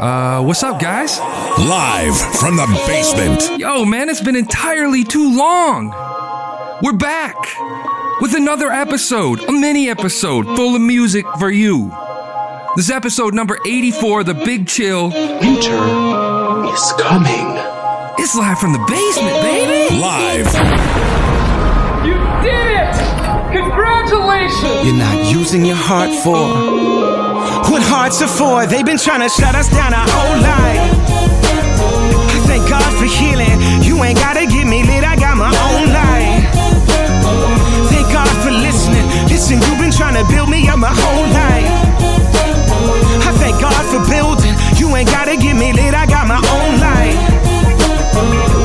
Uh, what's up, guys? Live from the basement. Yo, man, it's been entirely too long. We're back with another episode, a mini episode full of music for you. This is episode number 84, The Big Chill. Winter is coming. It's live from the basement, baby. Live. You did it! Congratulations! You're not using your heart for what hearts are for. They've been trying to shut us down our whole life. I thank God for healing. You ain't gotta get me lit, I got my own light. Thank God for listening. Listen, you've been trying to build me up my whole life. I thank God for building. You ain't gotta get me lit, I got my own light.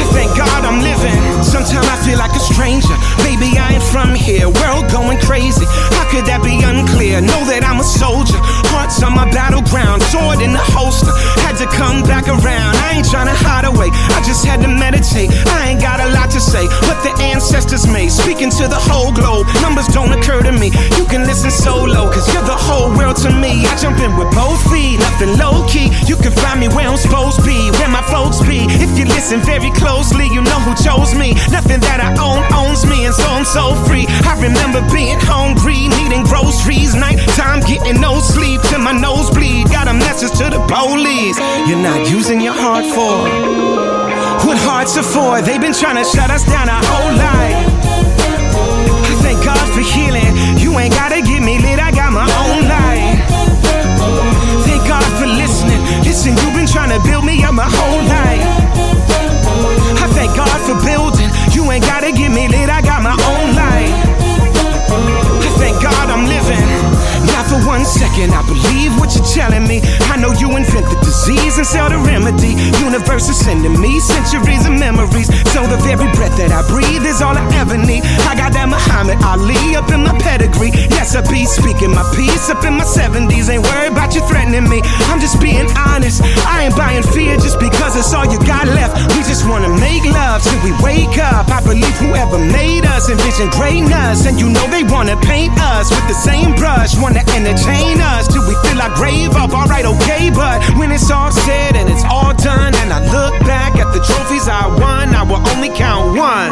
I thank God I'm living. Sometimes I feel like a stranger. Maybe I ain't from here. World going crazy. How could that be unclear? Know that I'm a soldier. Hearts on my battleground. Sword in the holster. Had to come back around. I ain't trying to hide away. I just had to meditate. I ain't got a lot to say. What the ancestors made. Speaking to the whole globe. Numbers don't occur to me. You solo. Cause you're the whole world to me. I jump in with both feet. Nothing low key. You can find me where I'm supposed to be. Where my folks be. If you listen very closely, you know who chose me. Nothing that I own owns me, and so I'm so free. I remember being hungry, needing groceries, nighttime getting no sleep till my nose bleed. Got a message to the police. You're not using your heart for what hearts are for. They've been trying to shut us down our whole life. I thank God for healing. It's all you got left. We just wanna make love till we wake up. I believe whoever made us envisioned greatness. And you know they wanna paint us with the same brush. Wanna entertain us till we fill our grave up. Alright, okay, but when it's all said and it's all done, and I look back at the trophies I won, I will only count one.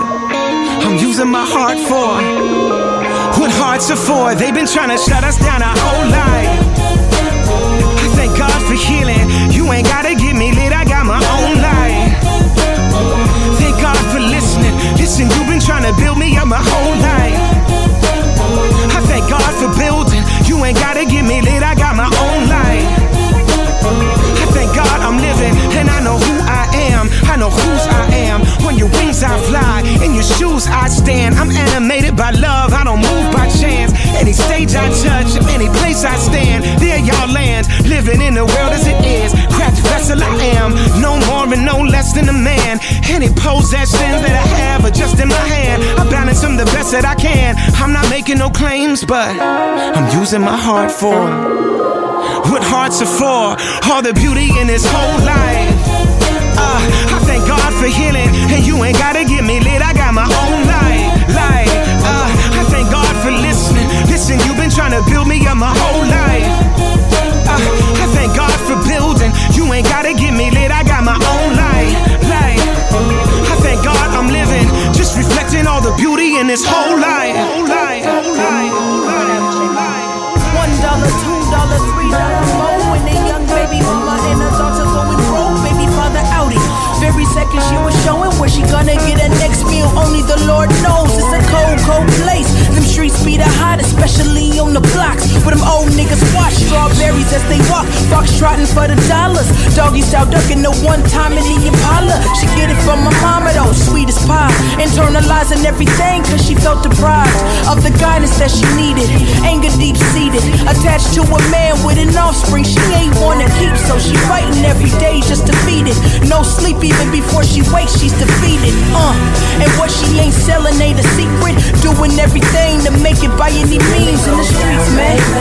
I'm using my heart for what hearts are for. They've been trying to shut us down our whole life. I thank God for healing. You ain't gotta get me Listen, you've been trying to build me up my whole life. I thank God for building. You ain't gotta get me lit, I got my own light. I thank God I'm living, and I know who I am. I know whose I am. On your wings I fly, in your shoes I stand. I'm animated by love, possessions that I have are just in my hand. I balance them the best that I can. I'm not making no claims, but I'm using my heart for what hearts are for. All the beauty in this whole life. Especially on the blocks where them old niggas watch strawberries as they walk. Fox trotting for the dollars. Doggy style ducking the one time in the Impala. She get it from my mama though, sweet as pie. Internalizing everything cause she felt deprived of the guidance that she needed. Anger deep seated, attached to a man with an offspring she ain't wanna keep. So she fighting every day just to feed it. No sleep even before she wakes, she's defeated. Uh, and what she ain't selling ain't a secret. Doing everything to make it by any means in the streets, man. On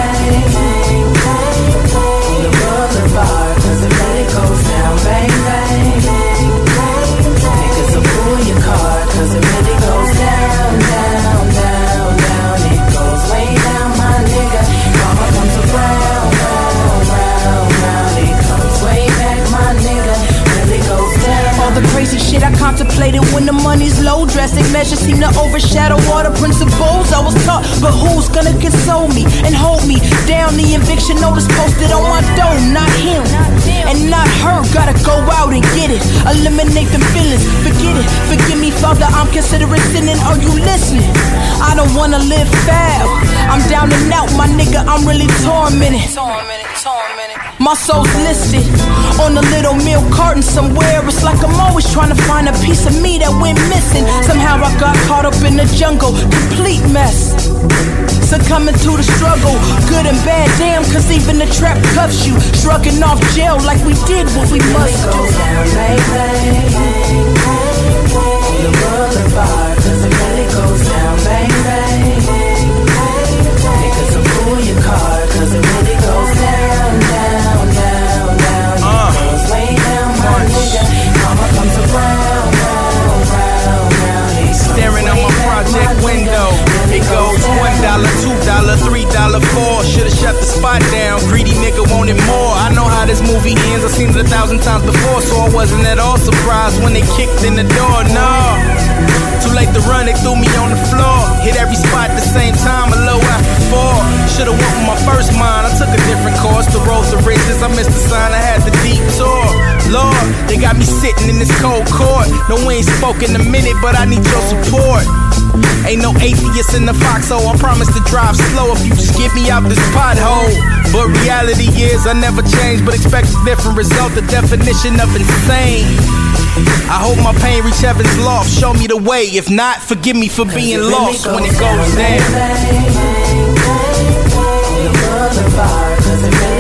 the boulevard, cause the money goes down, bang, bang. Down and out, my nigga. I'm really tormented. My soul's listed on a little milk carton somewhere. It's like I'm always trying to find a piece of me that went missing. Somehow I got caught up in the jungle, complete mess. Succumbing to the struggle, good and bad, damn, cause even the trap cuffs you. Shrugging off jail like we did what we must do. I've seen it a thousand times before, so I wasn't at all surprised when they kicked in the door. No. Too late to run, they threw me on the floor. Hit every spot at the same time, a little after four. Should've went with my first mind. I took a different course. The road to riches. I missed the sign. I had the detour. Lord, they got me sitting in this cold court. No, we ain't spoken a minute, but I need your support. Ain't no atheist in the foxhole. I promise to drive slow if you just get me out this pothole. But reality is, I never change, but expect a different result. The definition of insane. I hope my pain reach heaven's loft. Show me the way. If not, forgive me for being lost when it goes down. On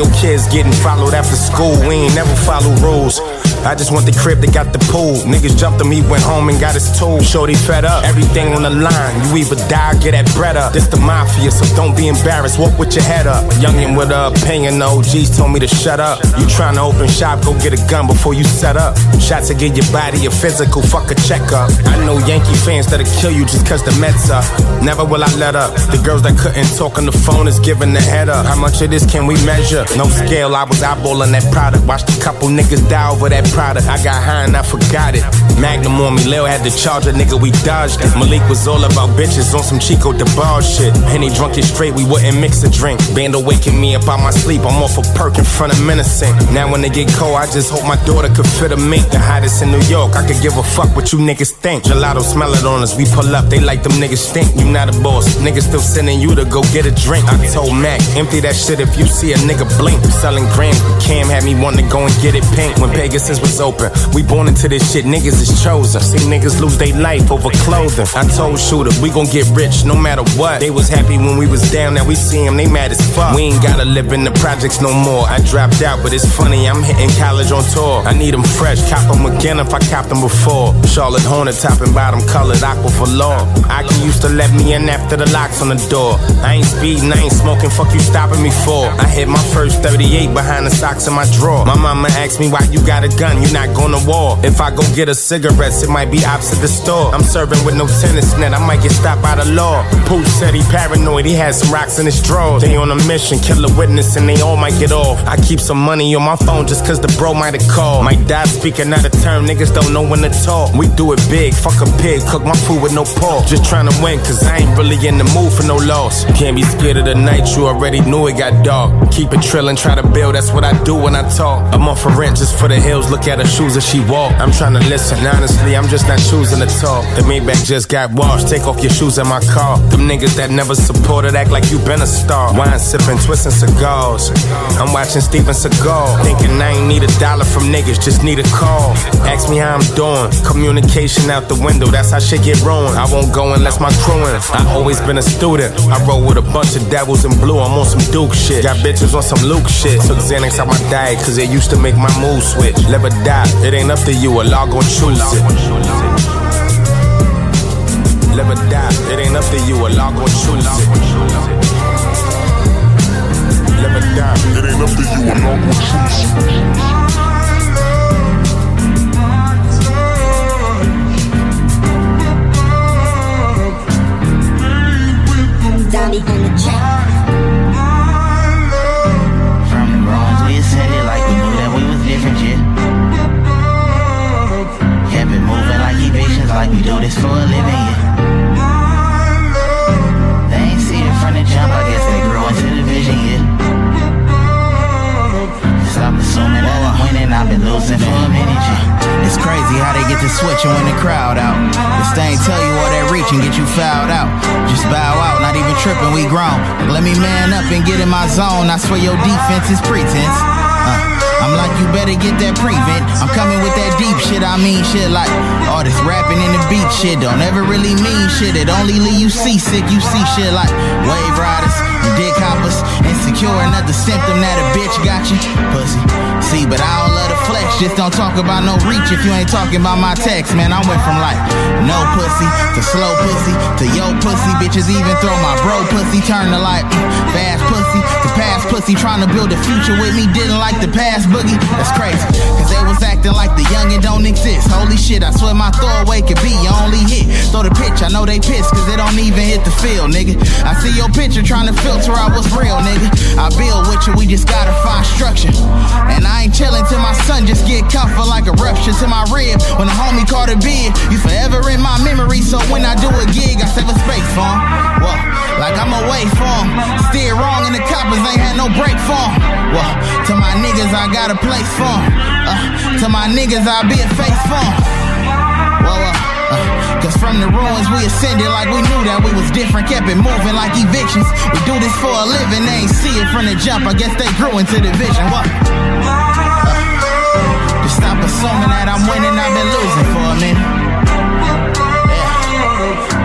your kids getting followed after school. We ain't never follow rules. I just want the crib that got the pool. Niggas jumped him, he went home and got his tool. Shorty fed up, everything on the line. You either die or get that bread up. This the mafia, so don't be embarrassed. Walk with your head up. Youngin' with a opinion, the OGs told me to shut up. You tryna open shop, go get a gun before you set up. Shots to get your body a physical, fuck a checkup. I know Yankee fans that'll kill you just cause the Mets up. Never will I let up. The girls that couldn't talk on the phone is giving the head up. How much of this can we measure? No scale, I was eyeballing that product. Watched a couple niggas die over that I got high and I forgot it. Magnum on me, Lil had the charger, nigga, we dodged it. Malik was all about bitches on some Chico DeBarge shit. Henny drunk it straight, we wouldn't mix a drink. Bando waking me up out my sleep, I'm off a perk in front of Menacing. Now when they get cold, I just hope my daughter could fit a mink. The hottest in New York, I could give a fuck what you niggas think. Gelato smell it on us, we pull up, they like them niggas stink. You not a boss, niggas still sending you to go get a drink. I told Mac, empty that shit if you see a nigga blink. Selling grams, Cam had me want to go and get it pink. When Pegasus was open, we born into this shit, niggas is chosen. See niggas lose their life over clothing. I told Shooter, we gon' get rich no matter what. They was happy when we was down, now we see them, they mad as fuck. We ain't gotta live in the projects no more. I dropped out, but it's funny, I'm hitting college on tour. I need them fresh, cop them again if I copped them before. Charlotte Hornet, top and bottom colored aqua velour. I can used to let me in after the locks on the door. I ain't speeding, I ain't smoking, fuck you stopping me for. I hit my first 38 behind the socks in my drawer. My mama asked me why you got a gun, you not going to war. If I go get a cigarettes, it might be opposite the store. I'm serving with no tennis net, I might get stopped by the law. Pooh said he paranoid, he had some rocks in his drawers. They on a mission, kill a witness, and they all might get off. I keep some money on my phone just cause the bro might have called. Might die speaking out of turn, niggas don't know when to talk. We do it big, fuck a pig, cook my food with no pork. Just trying to win, cause I ain't really in the mood for no loss. Can't be scared of the night, you already knew it got dark. Keep it trillin', try to build, that's what I do when I talk. I'm off for rent just for the hills, look at her shoes as she walk. I'm trying to listen, honestly, I'm just not choosing to talk. The Maybach just got washed, take off your shoes in my car. Them niggas that never supported act like you been a star. Wine sipping, twisting cigars. I'm watching Steven Seagal, thinking I ain't need a dollar from niggas, just need a call. Ask me how I'm doing, communication out the window, that's how shit get ruined. I won't go unless my crew in. I always been a student, I roll with a bunch of devils in blue, I'm on some Duke shit. Got bitches on some Luke shit. Took Xanax out my diet, cause it used to make my mood switch. Or die, it ain't up to you, Allah gon' choose it. Live or die, it ain't up to you, Allah gon' choose it. Live or die, it ain't up to you, Allah gon' choose it. Donnie on the track. Yeah. It's crazy how they get to switching when the crowd out. This thing tell you all that reach and get you fouled out. Just bow out, not even tripping, we grown. Let me man up and get in my zone. I swear your defense is pretense. Uh. I'm like, you better get that prevent. I'm coming with that deep shit. I mean shit like all this rapping in the beat shit don't ever really mean shit. It only leave you seasick. You see shit like wave riders dick hoppers. Insecure, another symptom that a bitch got you. Pussy. See, but I don't love the flex. Just don't talk about no reach if you ain't talking about my text, man. I went from like no pussy to slow pussy to yo pussy. Bitches even throw my bro pussy. Turn to like mm, fast pussy past pussy. Trying to build a future with me. Didn't like the past boogie. That's crazy. Cause they was acting like the youngin' don't exist. Holy shit, I swear my throwaway could be your only hit. Throw the pitch, I know they pissed cause they don't even hit the field, nigga. I see your picture trying to filter out what's real, nigga. I build with you, we just gotta find structure. And I ain't chillin' till my son just get comfort like a rupture to my rib. When the homie called a bid, you forever in my memory. So when I do a gig, I save a space for him. Whoa, like I'm away from. Steer wrong and the coppers ain't had no break for. Whoa, to my niggas, I got a place for. Uh, to my niggas, I'll be a face for uh, Cause from the ruins we ascended like we knew that we was different. Kept it moving like evictions. We do this for a living, they ain't see it from the jump. I guess they grew into the vision. What? Uh, just stop assuming that I'm winning, I've been losing for a minute.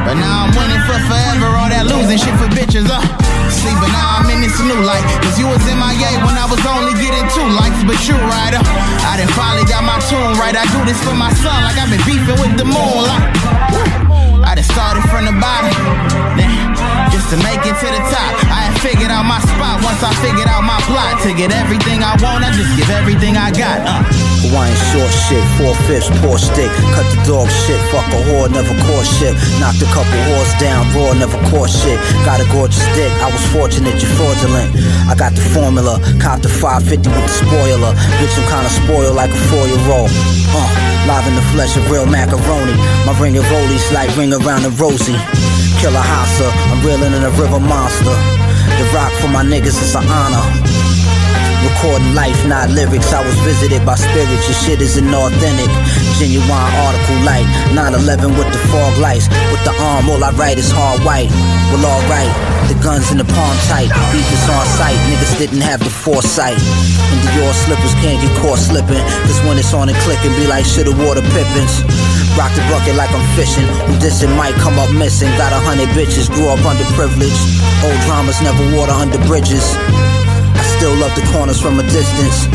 But now I'm winning for forever, all that losing shit for bitches, uh. See, but now I'm in this new light. Cause you was in my yay when I was only getting two likes, but you right up. I done finally got my tune right. I do this for my son, like I've been beefing with the moonlight. I done started from the bottom. Just to make it to the top. I had figured out my spot once I figured out my plot. To get everything I want, I just give everything I got. Uh. Hawaiian short shit, four fifths, poor stick. Cut the dog shit, fuck a whore, never caught shit. Knocked a couple whores down, raw, never caught shit. Got a gorgeous dick, I was fortunate, you're fraudulent. I got the formula, cop the 550 with the spoiler. Bitch, I'm kinda spoiled like a four year old. Uh, live in the flesh of real macaroni. My ring of rollies like ring around the rosy. Killer Hassa, I'm reeling in a river monster. The rock for my niggas is an honor. Recording life, not lyrics. I was visited by spirits. Your shit is inauthentic. Genuine article light. 911 with the fog lights. With the arm, all I write is hard white. Well, alright. The guns in the palm tight. Beef is on sight. Niggas didn't have the foresight. And Dior slippers can't get caught slipping. Cause when it's on and clicking, be like shit of water pippins. Rock the bucket like I'm fishing. Who dissing might come up missing. Got a hundred bitches, grew up underprivileged. Old dramas never water under bridges. I still love the corners from a distance.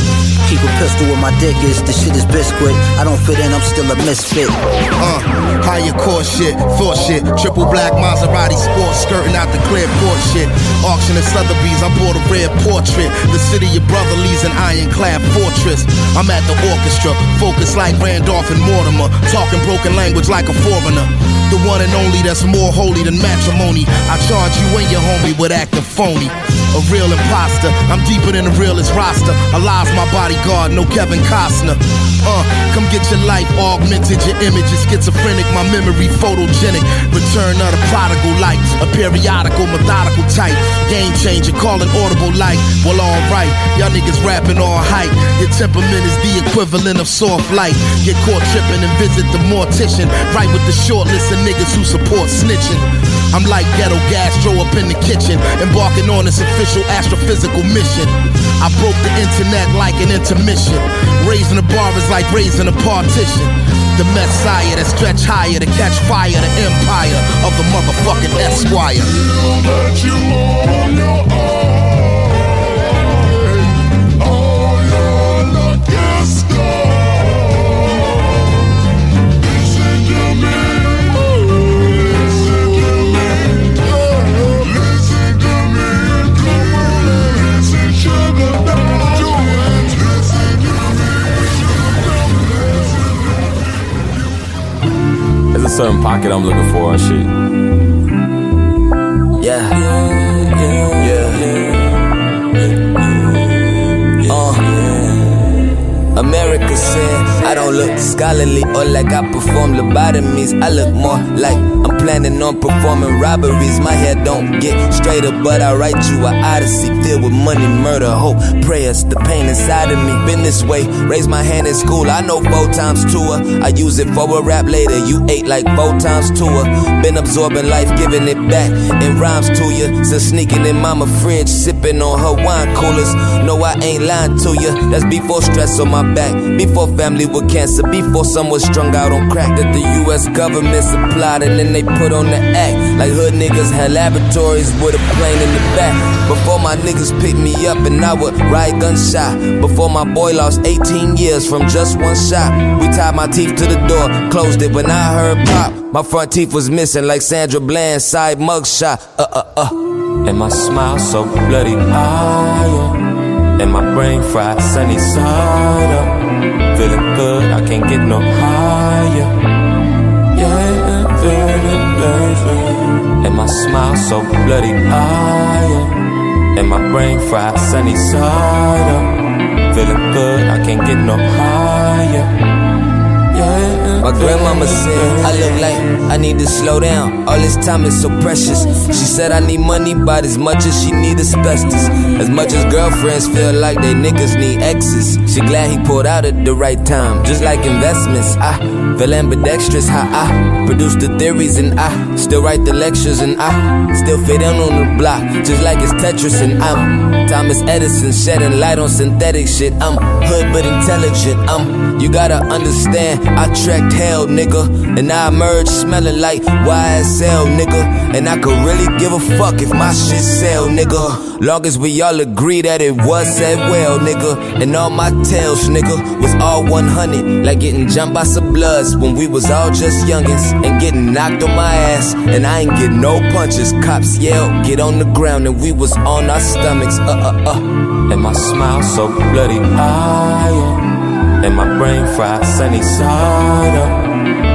Keep a pistol where my dick is. Shit is biscuit. I don't fit in, I'm still a misfit. Uh, higher core shit, thought shit. Triple black Maserati sports skirting out the clear port shit. Auction at Sotheby's, I bought a red portrait. The city your brother leaves an ironclad fortress. I'm at the orchestra, focused like Randolph and Mortimer. Talking broken language like a foreigner. The one and only that's more holy than matrimony. I charge you and your homie with acting phony. A real imposter, I'm deeper than the realest roster. Alive's my bodyguard, no Kevin Costner. Uh, come get your life augmented, your image is schizophrenic, my memory photogenic. Return of the prodigal light, a periodical, methodical type. Game changer, calling audible light. Well, alright, y'all niggas rapping all hype. Your temperament is the equivalent of soft light. Get caught tripping and visit the mortician. Right with the short list niggas who support snitching. I'm like ghetto gastro up in the kitchen, embarking on this official astrophysical mission. I broke the internet like an intermission. Raising the bar is like raising a partition. The messiah that stretch higher to catch fire, the empire of the motherfucking Esquire. Certain pocket I'm looking for and shit. Yeah. Yeah. Uh. America said I don't look scholarly or like I perform lobotomies. I look more like planning on performing robberies. My head don't get straighter, but I write you an odyssey filled with money, murder, hope, prayers, the pain inside of me. Been this way, raise my hand in school. I know four times tour. I use it for a rap later. You ate like four times tour. Been absorbing life, giving it back in rhymes to you. Since sneaking in mama fridge, sipping on her wine coolers. No, I ain't lying to you. That's before stress on my back, before family with cancer, before someone strung out on crack that the U.S. government supplied, and then they put on the act. Like hood niggas had laboratories with a plane in the back. Before my niggas picked me up and I would ride gunshot. Before my boy lost 18 years from just one shot. We tied my teeth to the door, closed it when I heard pop. My front teeth was missing like Sandra Bland side mugshot. Uh uh uh. And my smile so bloody. And my brain fried sunny side up. Feeling good, I can't get no higher. Lazy. And my smile so bloody higher. And my brain fried sunny side up. Feeling good, I can't get no higher. My grandmama said I look like I need to slow down. All this time is so precious. She said I need money but as much as she need asbestos. As much as girlfriends feel like they niggas need exes. She glad he pulled out at the right time. Just like investments, I feel ambidextrous. How I produce the theories and I still write the lectures and I still fit in on the block. Just like it's Tetris and I'm Thomas Edison shedding light on synthetic shit. I'm hood but intelligent. I'm you gotta understand. I tracked hell, nigga, and I emerged smelling like YSL, nigga. And I could really give a fuck if my shit sell, nigga. Long as we all agree that it was said well, nigga. And all my tales, nigga, was all 100. Like getting jumped by some bloods when we was all just youngins. And getting knocked on my ass, and I ain't get no punches. Cops yelled, get on the ground, and we was on our stomachs, uh uh uh. And my smile so bloody higher. And my brain fried sunny side up.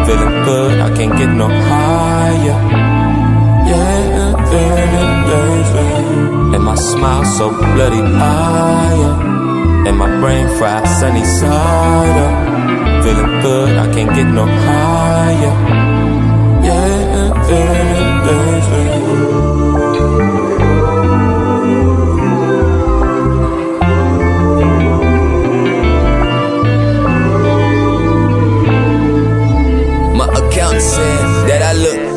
Feeling good, I can't get no higher. Yeah, lazy. And my smile so bloody higher. And my brain fried sunny side up. Feeling good, I can't get no higher.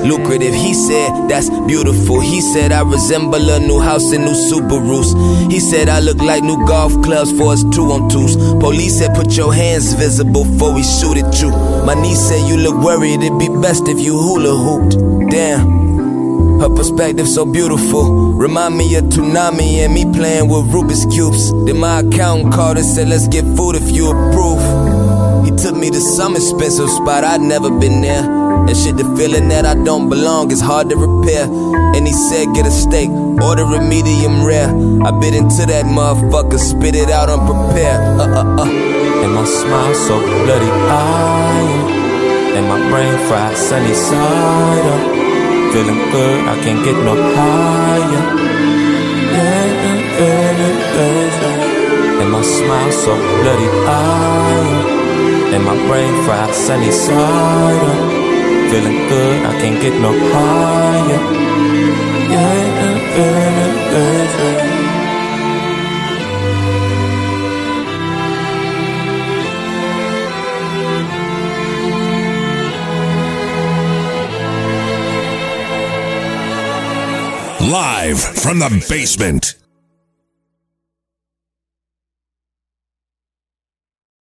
Lucrative. He said that's beautiful. He said I resemble a new house and new Subarus. He said I look like new golf clubs for us two on twos. Police said put your hands visible before we shoot at you. My niece said you look worried. It'd be best if you hula hooped. Damn. Her perspective so beautiful. Remind me of Toonami and me playing with Rubik's Cubes. Then my accountant called and said, let's get food if you approve. He took me to some expensive spot, I'd never been there. And shit, the feeling that I don't belong is hard to repair. And he said, get a steak, order a medium rare. I bit into that motherfucker, spit it out unprepared. Uh uh uh. And my smile so bloody high. And my brain fried sunny side up. Feeling good, I can't get no higher. And my smile so bloody high. And my brain fried sunny side up. Feeling good, I can't get no higher. Yeah, feeling lazy. Live from the basement.